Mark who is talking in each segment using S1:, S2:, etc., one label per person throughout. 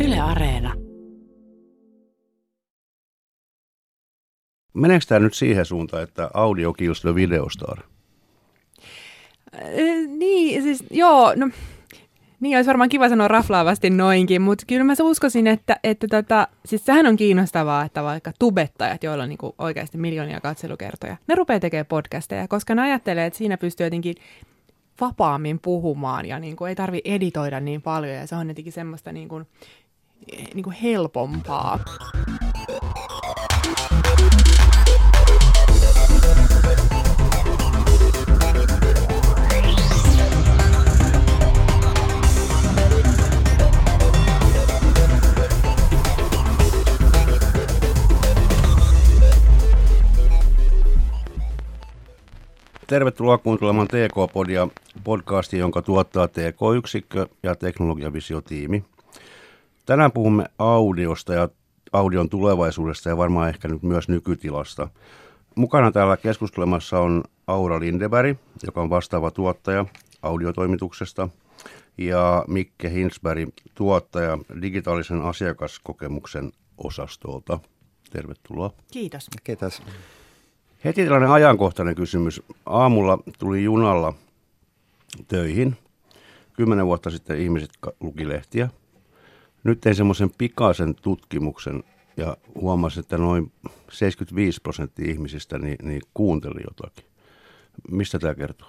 S1: Yle Areena.
S2: Meneekö tämä nyt siihen suuntaan, että audio kills the videostar?
S3: Äh, niin, siis joo, no niin olisi varmaan kiva sanoa raflaavasti noinkin, mutta kyllä mä uskoisin, että, että tota, siis sehän on kiinnostavaa, että vaikka tubettajat, joilla on niinku oikeasti miljoonia katselukertoja, ne rupeaa tekemään podcasteja, koska ne ajattelee, että siinä pystyy jotenkin vapaammin puhumaan ja niin kuin ei tarvi editoida niin paljon ja se on jotenkin semmoista niin kuin, niin kuin helpompaa.
S2: Tervetuloa kuuntelemaan TK-podia, podcasti, jonka tuottaa TK-yksikkö ja teknologiavisiotiimi. Tänään puhumme audiosta ja audion tulevaisuudesta ja varmaan ehkä nyt myös nykytilasta. Mukana täällä keskustelemassa on Aura Lindeberg, joka on vastaava tuottaja audiotoimituksesta, ja Mikke Hinsberg, tuottaja digitaalisen asiakaskokemuksen osastolta. Tervetuloa.
S3: Kiitos.
S4: Kiitos.
S2: Heti tällainen ajankohtainen kysymys. Aamulla tuli junalla töihin. Kymmenen vuotta sitten ihmiset luki lehtiä. Nyt tein semmoisen pikaisen tutkimuksen ja huomasin, että noin 75 prosenttia ihmisistä niin, niin kuunteli jotakin. Mistä tämä kertoo?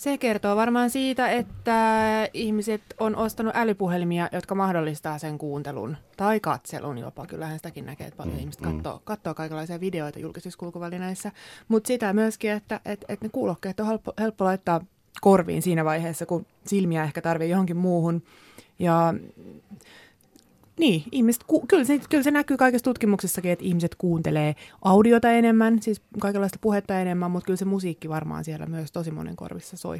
S3: Se kertoo varmaan siitä, että ihmiset on ostanut älypuhelimia, jotka mahdollistaa sen kuuntelun tai katselun jopa. Kyllähän sitäkin näkee, että paljon mm, ihmiset katsoo, mm. katsoo kaikenlaisia videoita julkisissa kulkuvälineissä. Mutta sitä myöskin, että et, et ne kuulokkeet on helppo, helppo laittaa korviin siinä vaiheessa, kun silmiä ehkä tarvii johonkin muuhun. Ja niin, ihmiset, ku, kyllä, se, kyllä se näkyy kaikessa tutkimuksessakin, että ihmiset kuuntelee audiota enemmän, siis kaikenlaista puhetta enemmän, mutta kyllä se musiikki varmaan siellä myös tosi monen korvissa soi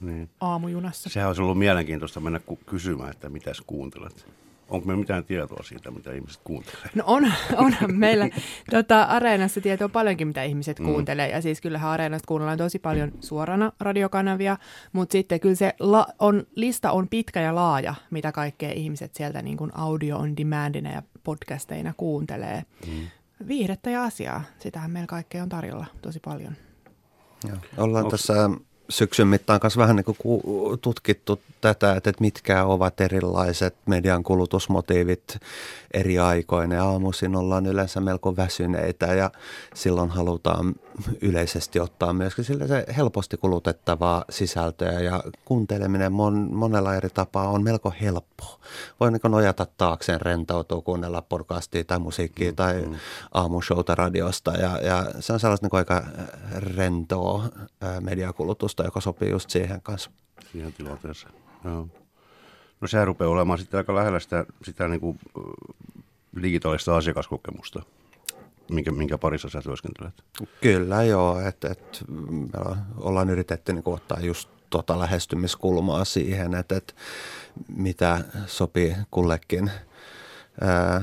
S3: niin. aamujunassa.
S2: Sehän olisi ollut mielenkiintoista mennä kysymään, että mitäs kuuntelet. Onko meillä mitään tietoa siitä, mitä ihmiset kuuntelevat?
S3: No on, onhan meillä tota, Areenassa tietoa paljonkin, mitä ihmiset mm. kuuntelee. Ja siis kyllähän Areenasta kuunnellaan tosi paljon suorana radiokanavia, mutta sitten kyllä se la, on, lista on pitkä ja laaja, mitä kaikkea ihmiset sieltä niin kuin audio on demandina ja podcasteina kuuntelee. Mm. Viihdettä ja asiaa, sitähän meillä kaikkea on tarjolla tosi paljon.
S4: Joo. Ollaan Onks... tässä syksyn mittaan kanssa vähän niin kuin tutkittu tätä, että mitkä ovat erilaiset median kulutusmotiivit eri aikoina. Ja aamuisin ollaan yleensä melko väsyneitä ja silloin halutaan yleisesti ottaa myöskin sille se helposti kulutettavaa sisältöä ja kuunteleminen mon, monella eri tapaa on melko helppo. Voi niin nojata taakseen, rentoutua, kuunnella podcastia tai musiikkia mm, tai mm. aamushowta radiosta ja, ja se on sellaista niin aika rentoa mediakulutusta, joka sopii just siihen kanssa.
S2: Siihen tilanteeseen, joo. No sehän rupeaa olemaan sitten aika lähellä sitä, sitä niin kuin digitaalista asiakaskokemusta minkä, minkä parissa sä työskentelet?
S4: Kyllä joo, että et, me ollaan yritetty niin ottaa just tuota lähestymiskulmaa siihen, että et, mitä sopii kullekin ää,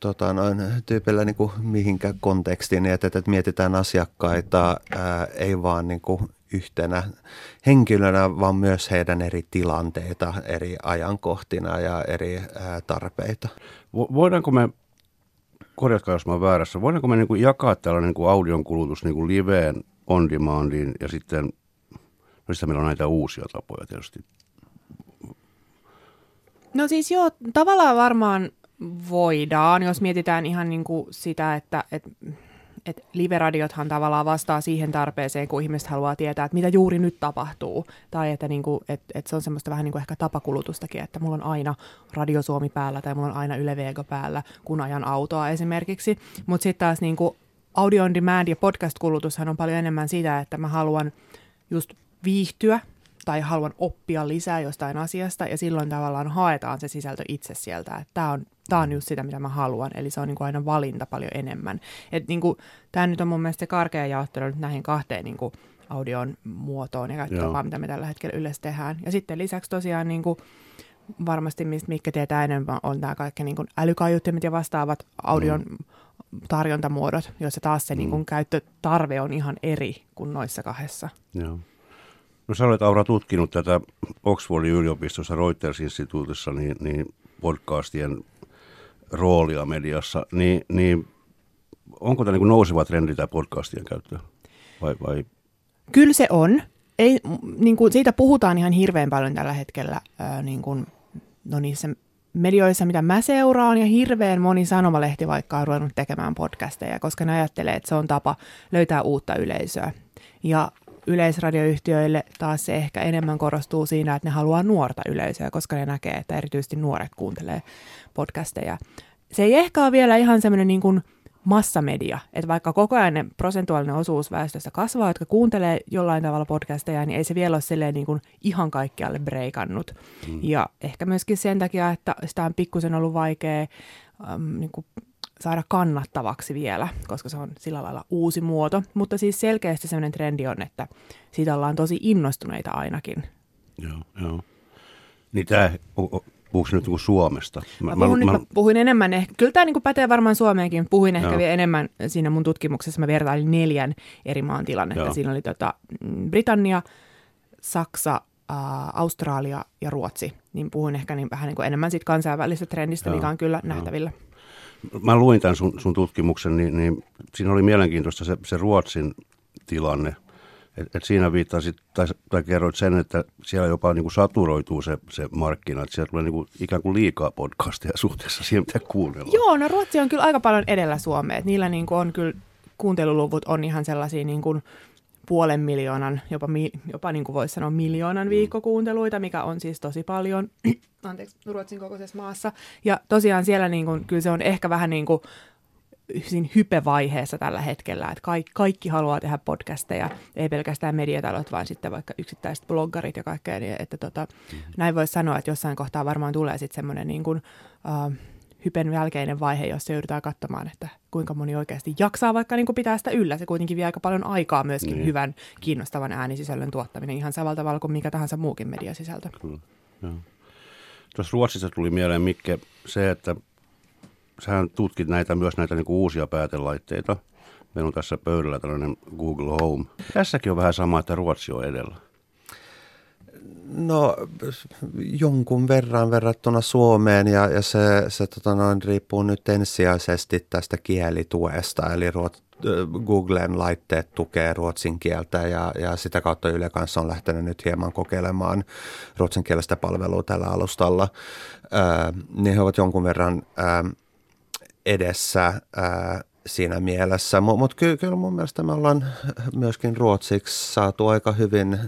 S4: tota noin, tyypillä niin kuin mihinkä kontekstiin, että, että mietitään asiakkaita ää, ei vaan niin kuin yhtenä henkilönä, vaan myös heidän eri tilanteita eri ajankohtina ja eri ää, tarpeita.
S2: Voidaanko me korjatkaa jos mä oon väärässä, voidaanko me niin kuin jakaa tällainen niin kuin audion kulutus niin kuin liveen, on demandiin ja sitten, no sitten meillä on näitä uusia tapoja tietysti.
S3: No siis joo, tavallaan varmaan voidaan, jos mietitään ihan niin kuin sitä, että, että että live-radiothan tavallaan vastaa siihen tarpeeseen, kun ihmiset haluaa tietää, että mitä juuri nyt tapahtuu. Tai että, niinku, et, et se on semmoista vähän niin kuin ehkä tapakulutustakin, että mulla on aina Radio Suomi päällä tai mulla on aina Yle Vega päällä, kun ajan autoa esimerkiksi. Mutta sitten taas niinku audio on demand ja podcast-kulutushan on paljon enemmän sitä, että mä haluan just viihtyä tai haluan oppia lisää jostain asiasta ja silloin tavallaan haetaan se sisältö itse sieltä, että tämä on tämä on just sitä, mitä mä haluan. Eli se on niin kuin aina valinta paljon enemmän. Et niin kuin, tämä nyt on mun mielestä se karkea jaottelu nyt näihin kahteen niin kuin audion muotoon ja käyttötapaan, mitä me tällä hetkellä yleensä tehdään. Ja sitten lisäksi tosiaan niin kuin, varmasti, mistä Mikke tietää enemmän, on tämä kaikki niin kuin älykaiuttimet ja vastaavat audion mm. tarjontamuodot, joissa taas se mm. niin kuin, käyttötarve on ihan eri kuin noissa kahdessa.
S2: Joo. No sä olet Aura tutkinut tätä Oxfordin yliopistossa Reuters-instituutissa niin, niin podcastien roolia mediassa, niin, niin onko tämä niin nouseva trendi tämä podcastien käyttö? Vai, vai?
S3: Kyllä se on. Ei, niin kuin siitä puhutaan ihan hirveän paljon tällä hetkellä ää, niin kuin, no niissä medioissa, mitä mä seuraan, ja hirveän moni sanomalehti vaikka on ruvennut tekemään podcasteja, koska ne ajattelee, että se on tapa löytää uutta yleisöä. Ja yleisradioyhtiöille taas se ehkä enemmän korostuu siinä, että ne haluaa nuorta yleisöä, koska ne näkee, että erityisesti nuoret kuuntelee podcasteja. Se ei ehkä ole vielä ihan semmoinen niin kuin massamedia, että vaikka koko ajan prosentuaalinen osuus väestöstä kasvaa, jotka kuuntelee jollain tavalla podcasteja, niin ei se vielä ole silleen niin kuin ihan kaikkialle breikannut. Mm. Ja ehkä myöskin sen takia, että sitä on pikkusen ollut vaikea ähm, niin kuin saada kannattavaksi vielä, koska se on sillä lailla uusi muoto. Mutta siis selkeästi sellainen trendi on, että siitä ollaan tosi innostuneita ainakin.
S2: Joo, joo. Niin tämä, puhuuko nyt niin Suomesta?
S3: Mä, mä, puhun, mä, mä, puhuin enemmän, ehkä, kyllä tämä niin pätee varmaan Suomeenkin, puhuin ehkä vielä enemmän siinä mun tutkimuksessa, mä vertailin neljän eri maan tilannetta. Joo. Siinä oli tota, mm, Britannia, Saksa, Australia ja Ruotsi, niin puhuin ehkä niin vähän niin kuin enemmän siitä kansainvälisestä trendistä, Joo. mikä on kyllä nähtävillä.
S2: Mä luin tämän sun, sun tutkimuksen, niin, niin siinä oli mielenkiintoista se, se Ruotsin tilanne. Et, et siinä viittasit tai, tai kerroit sen, että siellä jopa niin kuin saturoituu se, se markkina, että siellä tulee niin kuin, ikään kuin liikaa podcasteja suhteessa siihen, mitä kuunnellaan.
S3: Joo, no Ruotsi on kyllä aika paljon edellä Suomea. Niillä niin kuin on kyllä kuunteluluvut on ihan sellaisia niin kuin puolen miljoonan, jopa, mi, jopa niin kuin voisi sanoa miljoonan mm. viikkokuunteluita, mikä on siis tosi paljon, anteeksi, Ruotsin kokoisessa maassa. Ja tosiaan siellä niin kuin, kyllä se on ehkä vähän niin kuin siinä hypevaiheessa tällä hetkellä, että kaikki, kaikki haluaa tehdä podcasteja, ei pelkästään mediatalot, vaan sitten vaikka yksittäiset bloggarit ja kaikkea, niin että tota, mm-hmm. näin voisi sanoa, että jossain kohtaa varmaan tulee sitten semmoinen niin kuin, uh, hypen jälkeinen vaihe, jossa joudutaan katsomaan, että kuinka moni oikeasti jaksaa vaikka niin kuin pitää sitä yllä. Se kuitenkin vie aika paljon aikaa myöskin niin. hyvän, kiinnostavan äänisisällön tuottaminen ihan samalla tavalla kuin mikä tahansa muukin mediasisältö. Kyllä,
S2: joo. Tuossa Ruotsissa tuli mieleen, Mikke, se, että sähän tutkit näitä myös näitä niin kuin uusia päätelaitteita. Meillä on tässä pöydällä tällainen Google Home. Tässäkin on vähän sama, että Ruotsi on edellä.
S4: No jonkun verran verrattuna Suomeen ja, ja se, se tota noin, riippuu nyt ensisijaisesti tästä kielituesta, eli ruot, Googlen laitteet tukee ruotsin kieltä ja, ja sitä kautta Yle kanssa on lähtenyt nyt hieman kokeilemaan ruotsinkielistä palvelua tällä alustalla. Ää, niin he ovat jonkun verran ää, edessä ää, siinä mielessä, mutta mut ky, kyllä mun mielestä me ollaan myöskin ruotsiksi saatu aika hyvin –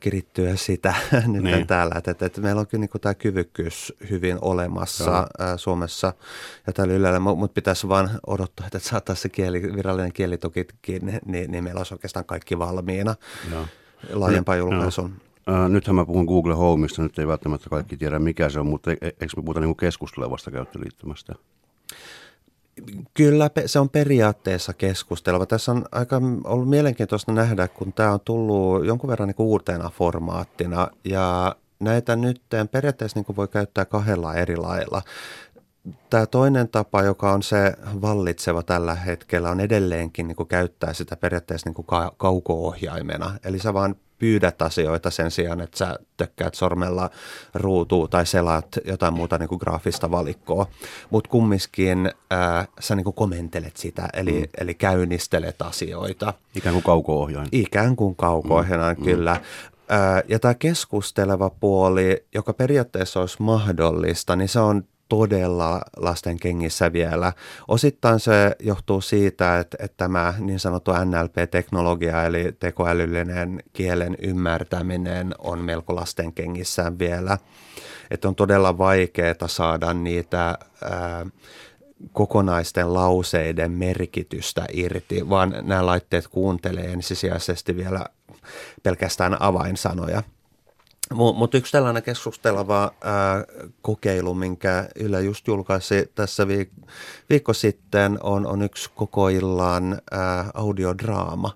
S4: kirittyä sitä nyt niin. täällä. Että, että, että meillä on kyllä niin tämä kyvykkyys hyvin olemassa ää, Suomessa ja tällä Ylellä, mutta pitäisi vaan odottaa, että saataisiin se kieli, virallinen kielitukikin, niin, niin meillä olisi oikeastaan kaikki valmiina Joo. laajempaan julkaisun.
S2: Äh, nythän mä puhun Google Homeista, nyt ei välttämättä kaikki tiedä mikä se on, mutta e-, e-, eikö me puhuta niin keskustelevasta käyttöliittymästä?
S4: Kyllä se on periaatteessa keskusteleva. Tässä on aika ollut mielenkiintoista nähdä, kun tämä on tullut jonkun verran niin uutena formaattina ja näitä nyt periaatteessa niin voi käyttää kahdella eri lailla. Tämä toinen tapa, joka on se vallitseva tällä hetkellä, on edelleenkin niin käyttää sitä periaatteessa niin kauko-ohjaimena. Eli sä vaan pyydät asioita sen sijaan, että sä tökkäät sormella ruutuu tai selaat jotain muuta niin kuin graafista valikkoa. Mutta kumminkin ää, sä niin kuin komentelet sitä, eli, mm. eli käynnistelet asioita.
S2: Ikään kuin kauko-ohjain.
S4: Ikään kuin kauko-ohjain, mm. kyllä. Mm. ja tämä keskusteleva puoli, joka periaatteessa olisi mahdollista, niin se on todella lasten kengissä vielä. Osittain se johtuu siitä, että, että tämä niin sanottu NLP-teknologia eli tekoälyllinen kielen ymmärtäminen on melko lasten kengissä vielä. Että on todella vaikeaa saada niitä ää, kokonaisten lauseiden merkitystä irti, vaan nämä laitteet kuuntelee ensisijaisesti vielä pelkästään avainsanoja. Mutta yksi tällainen keskusteleva ää, kokeilu, minkä Yle just julkaisi tässä viik- viikko sitten, on, on yksi koko illan ää, audiodraama,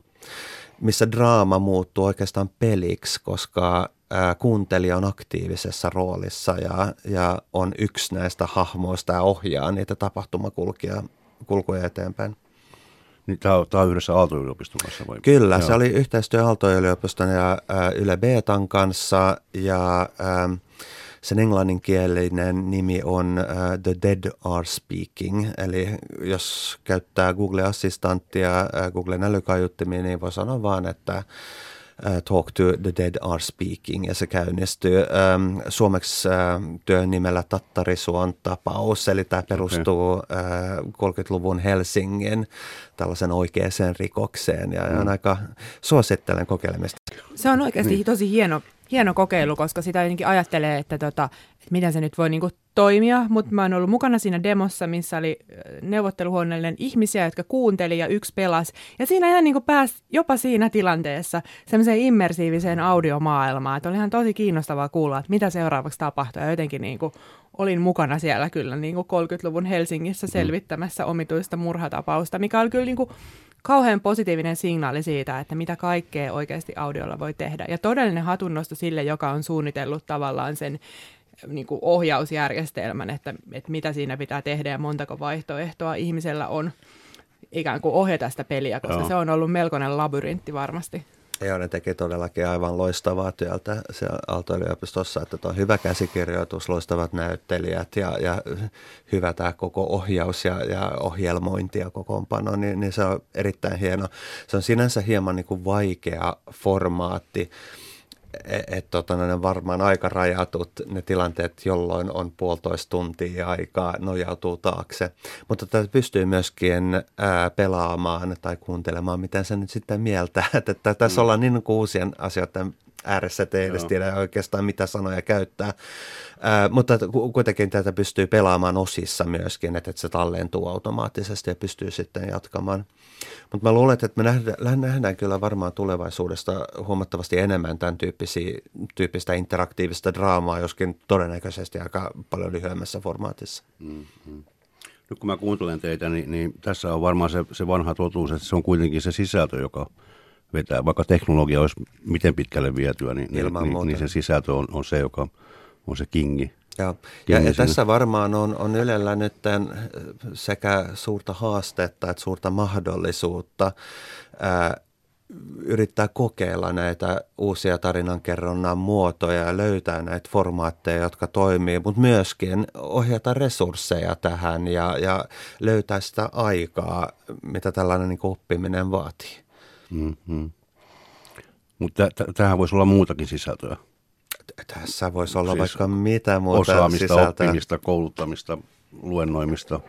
S4: missä draama muuttuu oikeastaan peliksi, koska ää, kuuntelija on aktiivisessa roolissa ja, ja on yksi näistä hahmoista ja ohjaa niitä tapahtumakulkuja kulkuja eteenpäin.
S2: Niin tämä on, tämä on yhdessä Aalto-yliopiston kanssa vai?
S4: Kyllä,
S2: Joo.
S4: se oli yhteistyö Aalto-yliopiston ja äh, Yle Betan kanssa ja ähm, sen englanninkielinen nimi on äh, The Dead Are Speaking, eli jos käyttää Google-assistanttia, äh, Googlen älykaiuttimia, niin voi sanoa vaan, että äh, Talk to the Dead Are Speaking, ja se käynnistyy ähm, suomeksi äh, työn nimellä Tattarisuon tapaus, eli tämä perustuu äh, 30-luvun Helsingin tällaisen oikeaan rikokseen, ja mm. on aika suosittelen kokeilemista.
S3: Se on oikeasti niin. tosi hieno, hieno kokeilu, koska sitä jotenkin ajattelee, että, tota, että miten se nyt voi niinku toimia, mutta mä oon ollut mukana siinä demossa, missä oli neuvotteluhuoneellinen ihmisiä, jotka kuunteli ja yksi pelasi. Ja siinä ihan niinku pääsi jopa siinä tilanteessa semmoiseen immersiiviseen audiomaailmaan, että oli ihan tosi kiinnostavaa kuulla, että mitä seuraavaksi tapahtuu. Ja jotenkin niinku olin mukana siellä kyllä niinku 30-luvun Helsingissä selvittämässä omituista murhatapausta, mikä oli kyllä niinku kauhean positiivinen signaali siitä, että mitä kaikkea oikeasti audiolla voi tehdä. Ja todellinen hatunnosto sille, joka on suunnitellut tavallaan sen niin kuin ohjausjärjestelmän, että, että mitä siinä pitää tehdä ja montako vaihtoehtoa ihmisellä on ikään kuin ohjata sitä peliä, koska Joo. se on ollut melkoinen labyrintti varmasti.
S4: Joo, ne teki todellakin aivan loistavaa työtä siellä Aalto-yliopistossa, että on hyvä käsikirjoitus, loistavat näyttelijät ja, ja hyvä tämä koko ohjaus ja, ja ohjelmointi ja kokoonpano, niin, niin se on erittäin hieno. Se on sinänsä hieman niin kuin vaikea formaatti, että et, tota, ne varmaan aika rajatut ne tilanteet, jolloin on puolitoista tuntia aikaa nojautuu taakse. Mutta tätä pystyy myöskin ää, pelaamaan tai kuuntelemaan, mitä se nyt sitten mieltä. Että, että tässä mm. ollaan niin uusien asioiden ääressä, ei edes tiedä oikeastaan mitä sanoja käyttää. Ää, mutta kuitenkin tätä pystyy pelaamaan osissa myöskin, että, että se tallentuu automaattisesti ja pystyy sitten jatkamaan. Mutta mä luulen, että me nähdään, nähdään kyllä varmaan tulevaisuudesta huomattavasti enemmän tämän tyyppistä interaktiivista draamaa, joskin todennäköisesti aika paljon lyhyemmässä formaatissa. Mm-hmm.
S2: Nyt kun mä kuuntelen teitä, niin, niin tässä on varmaan se, se vanha totuus, että se on kuitenkin se sisältö, joka vetää. Vaikka teknologia olisi miten pitkälle vietyä, niin, niin, niin, niin se sisältö on, on se, joka on se kingi.
S4: Ja, ja, ja tässä varmaan on, on Ylellä nyt sekä suurta haastetta että suurta mahdollisuutta ää, yrittää kokeilla näitä uusia tarinankerronnan muotoja ja löytää näitä formaatteja, jotka toimii, mutta myöskin ohjata resursseja tähän ja, ja löytää sitä aikaa, mitä tällainen niin oppiminen vaatii. Mm-hmm.
S2: Mutta tähän voisi olla muutakin sisältöä.
S4: Tässä voisi olla siis vaikka mitä muuta
S2: Osaamista, sisältöä. oppimista, kouluttamista, luennoimista.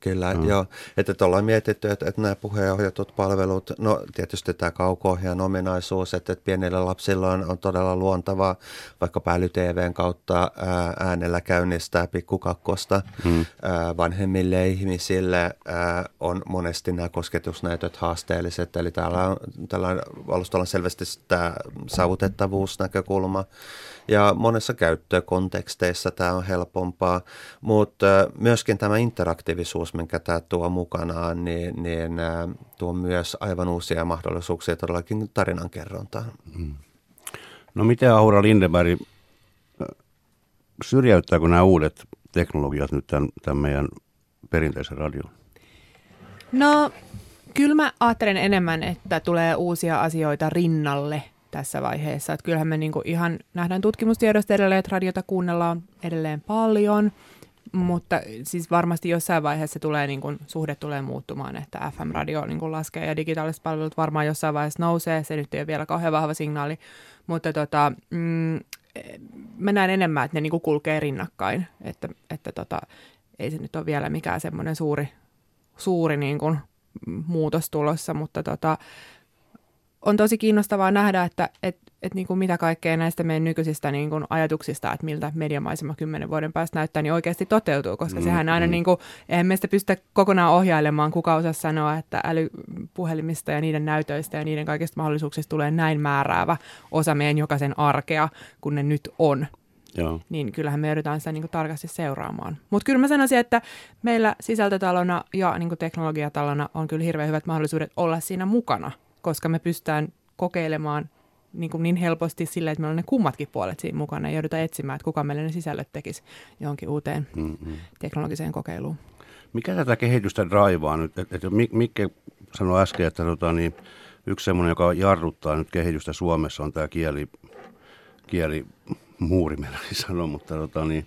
S4: Kyllä, mm. joo. Että ollaan mietitty, että, että nämä puheenohjatut palvelut, no tietysti tämä kauko ominaisuus, että, että pienillä lapsilla on, on todella luontavaa vaikka pääly TVn kautta ää, äänellä käynnistää pikkukakkosta. Mm. Ää, vanhemmille ihmisille ää, on monesti nämä kosketusnäytöt haasteelliset, eli täällä on, tällä alustalla on selvästi tämä saavutettavuusnäkökulma ja monessa käyttökonteksteissa tämä on helpompaa, mutta myöskin tämä interaktiivisuus, minkä tämä tuo mukanaan, niin, niin tuo myös aivan uusia mahdollisuuksia todellakin tarinankerrontaan. Mm.
S2: No miten Aura Lindeberg, syrjäyttääkö nämä uudet teknologiat nyt tämän, tämän meidän perinteisen radion?
S3: No kyllä mä ajattelen enemmän, että tulee uusia asioita rinnalle – tässä vaiheessa. Että kyllähän me niinku ihan nähdään tutkimustiedosta edelleen, että radiota kuunnellaan edelleen paljon, mutta siis varmasti jossain vaiheessa tulee, niin kuin, suhde tulee muuttumaan, että FM-radio niin kuin laskee ja digitaaliset palvelut varmaan jossain vaiheessa nousee. Se nyt ei ole vielä kauhean vahva signaali, mutta tota, mm, mä näen enemmän, että ne niin kulkee rinnakkain, että, että tota, ei se nyt ole vielä mikään semmoinen suuri, suuri niin kuin, muutos tulossa, mutta tota, on tosi kiinnostavaa nähdä, että et, et niin kuin mitä kaikkea näistä meidän nykyisistä niin kuin ajatuksista, että miltä mediamaisema kymmenen vuoden päästä näyttää, niin oikeasti toteutuu, koska mm, sehän aina, mm. niin kuin, eihän meistä pystytä kokonaan ohjailemaan, kuka osaa sanoa, että älypuhelimista ja niiden näytöistä ja niiden kaikista mahdollisuuksista tulee näin määräävä osa meidän jokaisen arkea, kun ne nyt on. Joo. Niin kyllähän me joudutaan sitä niin kuin tarkasti seuraamaan. Mutta kyllä mä sanoisin, että meillä sisältötalona ja niin kuin teknologiatalona on kyllä hirveän hyvät mahdollisuudet olla siinä mukana – koska me pystytään kokeilemaan niin, kuin niin helposti sillä, että meillä on ne kummatkin puolet siinä mukana ja joudutaan etsimään, että kuka meille ne sisällöt tekisi johonkin uuteen mm-hmm. teknologiseen kokeiluun.
S2: Mikä tätä kehitystä draivaa nyt? Et, et, Mikke sanoi äsken, että tota, niin, yksi semmoinen, joka jarruttaa nyt kehitystä Suomessa on tämä kieli, kielimuuri, meillä sanoa, mutta tota, niin,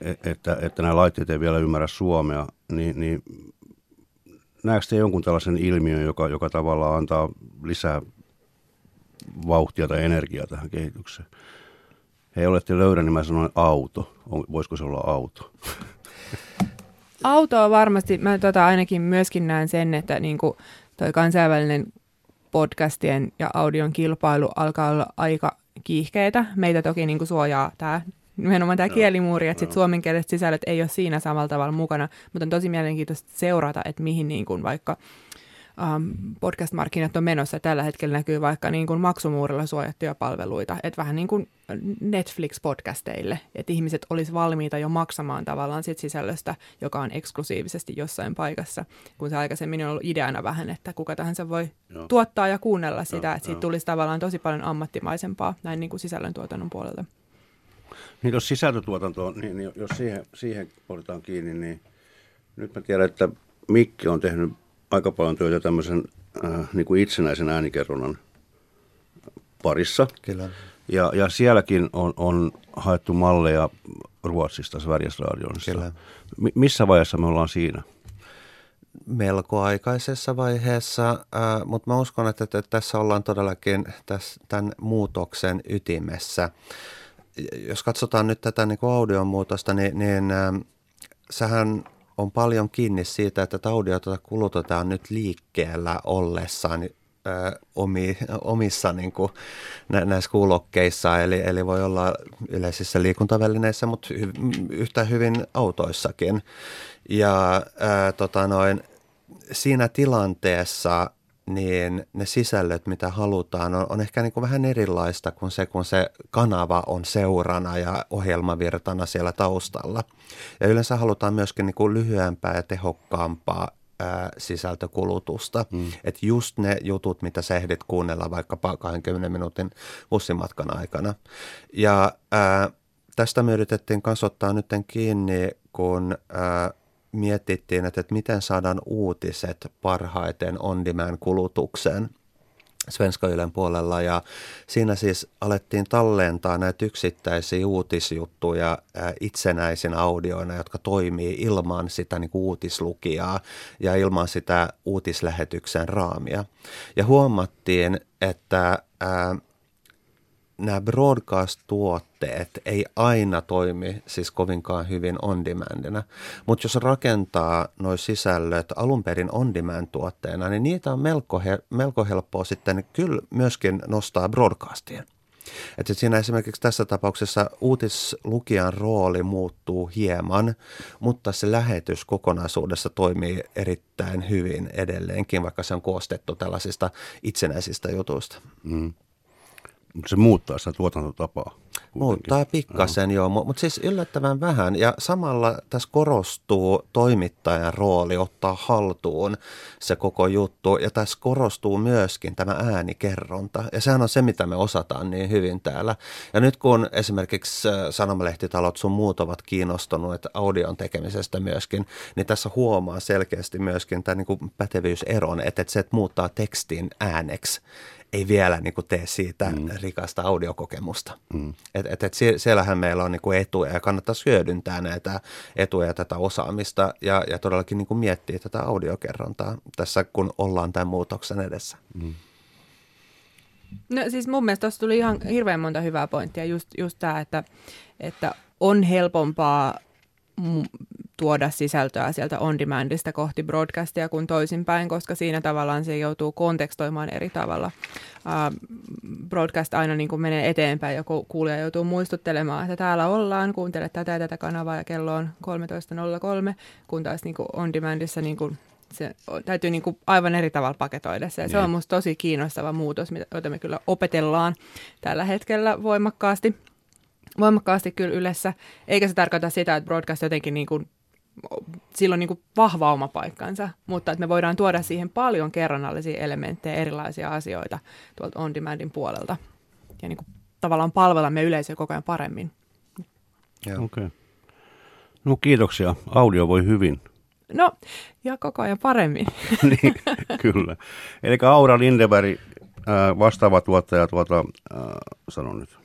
S2: e, että, että nämä laitteet ei vielä ymmärrä suomea, niin, niin näetkö te jonkun tällaisen ilmiön, joka, joka tavallaan antaa lisää vauhtia tai energiaa tähän kehitykseen? Hei, olette löydä, niin mä sanoin auto. Voisiko se olla auto?
S3: Auto on varmasti, mä tota ainakin myöskin näen sen, että niin kuin toi kansainvälinen podcastien ja audion kilpailu alkaa olla aika kiihkeitä. Meitä toki niin kuin suojaa tämä nimenomaan tämä no, kielimuuri, että no. suomenkieliset sisällöt ei ole siinä samalla tavalla mukana, mutta on tosi mielenkiintoista seurata, että mihin niin kuin vaikka um, podcast-markkinat on menossa. Tällä hetkellä näkyy vaikka niin kuin maksumuurilla suojattuja palveluita, että vähän niin kuin Netflix-podcasteille, että ihmiset olisi valmiita jo maksamaan tavallaan sit sisällöstä, joka on eksklusiivisesti jossain paikassa, kun se aikaisemmin on ollut ideana vähän, että kuka tahansa voi Joo. tuottaa ja kuunnella sitä, Joo, että siitä tulisi tavallaan tosi paljon ammattimaisempaa näin niin kuin sisällöntuotannon puolelta.
S2: Niin jos sisältötuotanto, niin, niin jos siihen, siihen otetaan kiinni, niin nyt mä tiedän, että Mikki on tehnyt aika paljon työtä tämmöisen äh, niin kuin itsenäisen äänikerronnan parissa.
S4: Kyllä.
S2: Ja, ja sielläkin on, on haettu malleja Ruotsista, Sveriges Radionista. Kyllä. M- missä vaiheessa me ollaan siinä?
S4: melko aikaisessa vaiheessa, äh, mutta mä uskon, että, että tässä ollaan todellakin tässä, tämän muutoksen ytimessä. Jos katsotaan nyt tätä niin kuin audion muutosta, niin, niin äh, sähän on paljon kiinni siitä, että audiota kulutetaan nyt liikkeellä ollessaan omi, omissa niin kuin, nä, näissä kuulokkeissa, eli, eli voi olla yleisissä liikuntavälineissä, mutta hy, yhtä hyvin autoissakin. Ja ö, tota noin, siinä tilanteessa niin ne sisällöt, mitä halutaan, on, on ehkä niin kuin vähän erilaista kuin se, kun se kanava on seurana ja ohjelmavirtana siellä taustalla. Ja yleensä halutaan myöskin niin kuin lyhyempää ja tehokkaampaa ää, sisältökulutusta. Mm. Että just ne jutut, mitä sä ehdit kuunnella vaikkapa 20 minuutin bussimatkan aikana. Ja ää, tästä me yritettiin kasvattaa nyt kiinni, kun ää, mietittiin, että, että miten saadaan uutiset parhaiten on-demand kulutukseen Svenska Ylen puolella ja siinä siis alettiin tallentaa näitä yksittäisiä uutisjuttuja itsenäisin audioina, jotka toimii ilman sitä niin kuin uutislukijaa ja ilman sitä uutislähetyksen raamia. Ja huomattiin, että ää, nämä broadcast-tuotteet ei aina toimi siis kovinkaan hyvin on-demandina, mutta jos rakentaa nuo sisällöt alun perin on-demand-tuotteena, niin niitä on melko, he, melko helppoa sitten kyllä myöskin nostaa broadcastien. Että siinä esimerkiksi tässä tapauksessa uutislukijan rooli muuttuu hieman, mutta se lähetys kokonaisuudessa toimii erittäin hyvin edelleenkin, vaikka se on koostettu tällaisista itsenäisistä jutuista. Mm
S2: se muuttaa sitä tuotantotapaa. Kuitenkin.
S4: Muuttaa pikkasen joo, mutta siis yllättävän vähän. Ja samalla tässä korostuu toimittajan rooli ottaa haltuun se koko juttu. Ja tässä korostuu myöskin tämä äänikerronta. Ja sehän on se, mitä me osataan niin hyvin täällä. Ja nyt kun esimerkiksi äh, sanomalehtitalot sun muut ovat kiinnostuneet audion tekemisestä myöskin, niin tässä huomaa selkeästi myöskin tämä niin pätevyyseron, että se, että muuttaa tekstin ääneksi, ei vielä niin kuin tee siitä mm. rikasta audiokokemusta. Mm. Et, et, et siellähän meillä on niin kuin etuja ja kannattaisi hyödyntää näitä etuja ja tätä osaamista ja, ja todellakin niin kuin miettiä tätä audiokerrontaa tässä, kun ollaan tämän muutoksen edessä. Mm.
S3: No siis mun mielestä tuossa tuli ihan hirveän monta hyvää pointtia. Just, just tämä, että, että on helpompaa tuoda sisältöä sieltä on-demandista kohti broadcastia kuin toisinpäin, koska siinä tavallaan se joutuu kontekstoimaan eri tavalla. Uh, broadcast aina niin kuin menee eteenpäin, joku kuulija joutuu muistuttelemaan, että täällä ollaan, kuuntele tätä ja tätä kanavaa ja kello on 13.03, kun taas niin kuin on-demandissa niin kuin se täytyy niin kuin aivan eri tavalla paketoida se. Se on niin. minusta tosi kiinnostava muutos, jota me kyllä opetellaan tällä hetkellä voimakkaasti voimakkaasti kyllä Ylessä, eikä se tarkoita sitä, että broadcast jotenkin niin kuin, sillä on niin kuin vahva oma paikkansa, mutta että me voidaan tuoda siihen paljon kerronnallisia elementtejä, erilaisia asioita tuolta on-demandin puolelta ja niin kuin tavallaan palvella me yleisöä koko ajan paremmin.
S2: Okei. Okay. No kiitoksia. Audio voi hyvin.
S3: No, ja koko ajan paremmin.
S2: niin, kyllä. Eli Aura Lindeberg, äh, vastaava tuottaja tuota, äh, sanon nyt.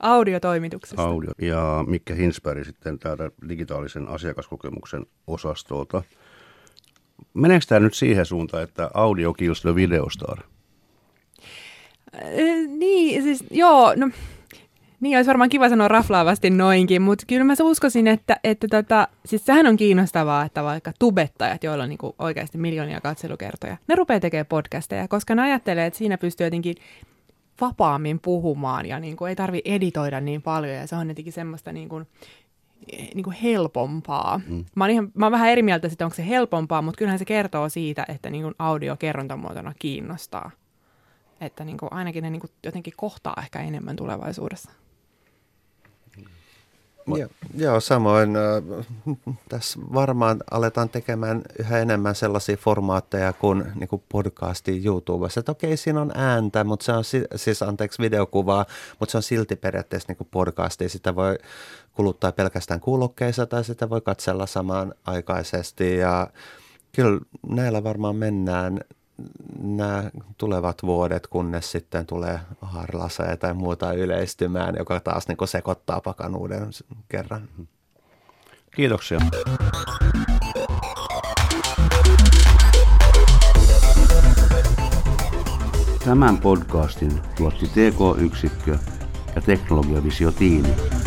S3: Audiotoimituksesta.
S2: Audio. Ja Mikke Hinsberg sitten täältä digitaalisen asiakaskokemuksen osastolta. Meneekö tämä nyt siihen suuntaan, että audio kills the videostar?
S3: Äh, niin, siis joo, no niin olisi varmaan kiva sanoa raflaavasti noinkin, mutta kyllä mä uskoisin, että, että tota, siis sehän on kiinnostavaa, että vaikka tubettajat, joilla on niin oikeasti miljoonia katselukertoja, ne rupeaa tekemään podcasteja, koska ne ajattelee, että siinä pystyy jotenkin vapaammin puhumaan ja niin kuin ei tarvi editoida niin paljon ja se on jotenkin semmoista niin kuin, niin kuin helpompaa. Mm. Mä, oon ihan, mä oon vähän eri mieltä että onko se helpompaa, mutta kyllähän se kertoo siitä, että niin kuin audio kerrontamuotona kiinnostaa. Että niin kuin ainakin ne niin kuin jotenkin kohtaa ehkä enemmän tulevaisuudessa.
S4: Joo, joo, samoin äh, tässä varmaan aletaan tekemään yhä enemmän sellaisia formaatteja kuin, niin kuin podcastin YouTubessa. Että okei, siinä on ääntä, mutta se on siis, anteeksi, videokuvaa, mutta se on silti periaatteessa niin podcasti. Sitä voi kuluttaa pelkästään kuulokkeissa tai sitä voi katsella samaan aikaisesti ja kyllä näillä varmaan mennään nämä tulevat vuodet, kunnes sitten tulee harlasa tai muuta yleistymään, joka taas niin sekoittaa pakanuuden kerran.
S2: Kiitoksia. Tämän podcastin tuotti TK-yksikkö ja Teknologiavisio tiimi.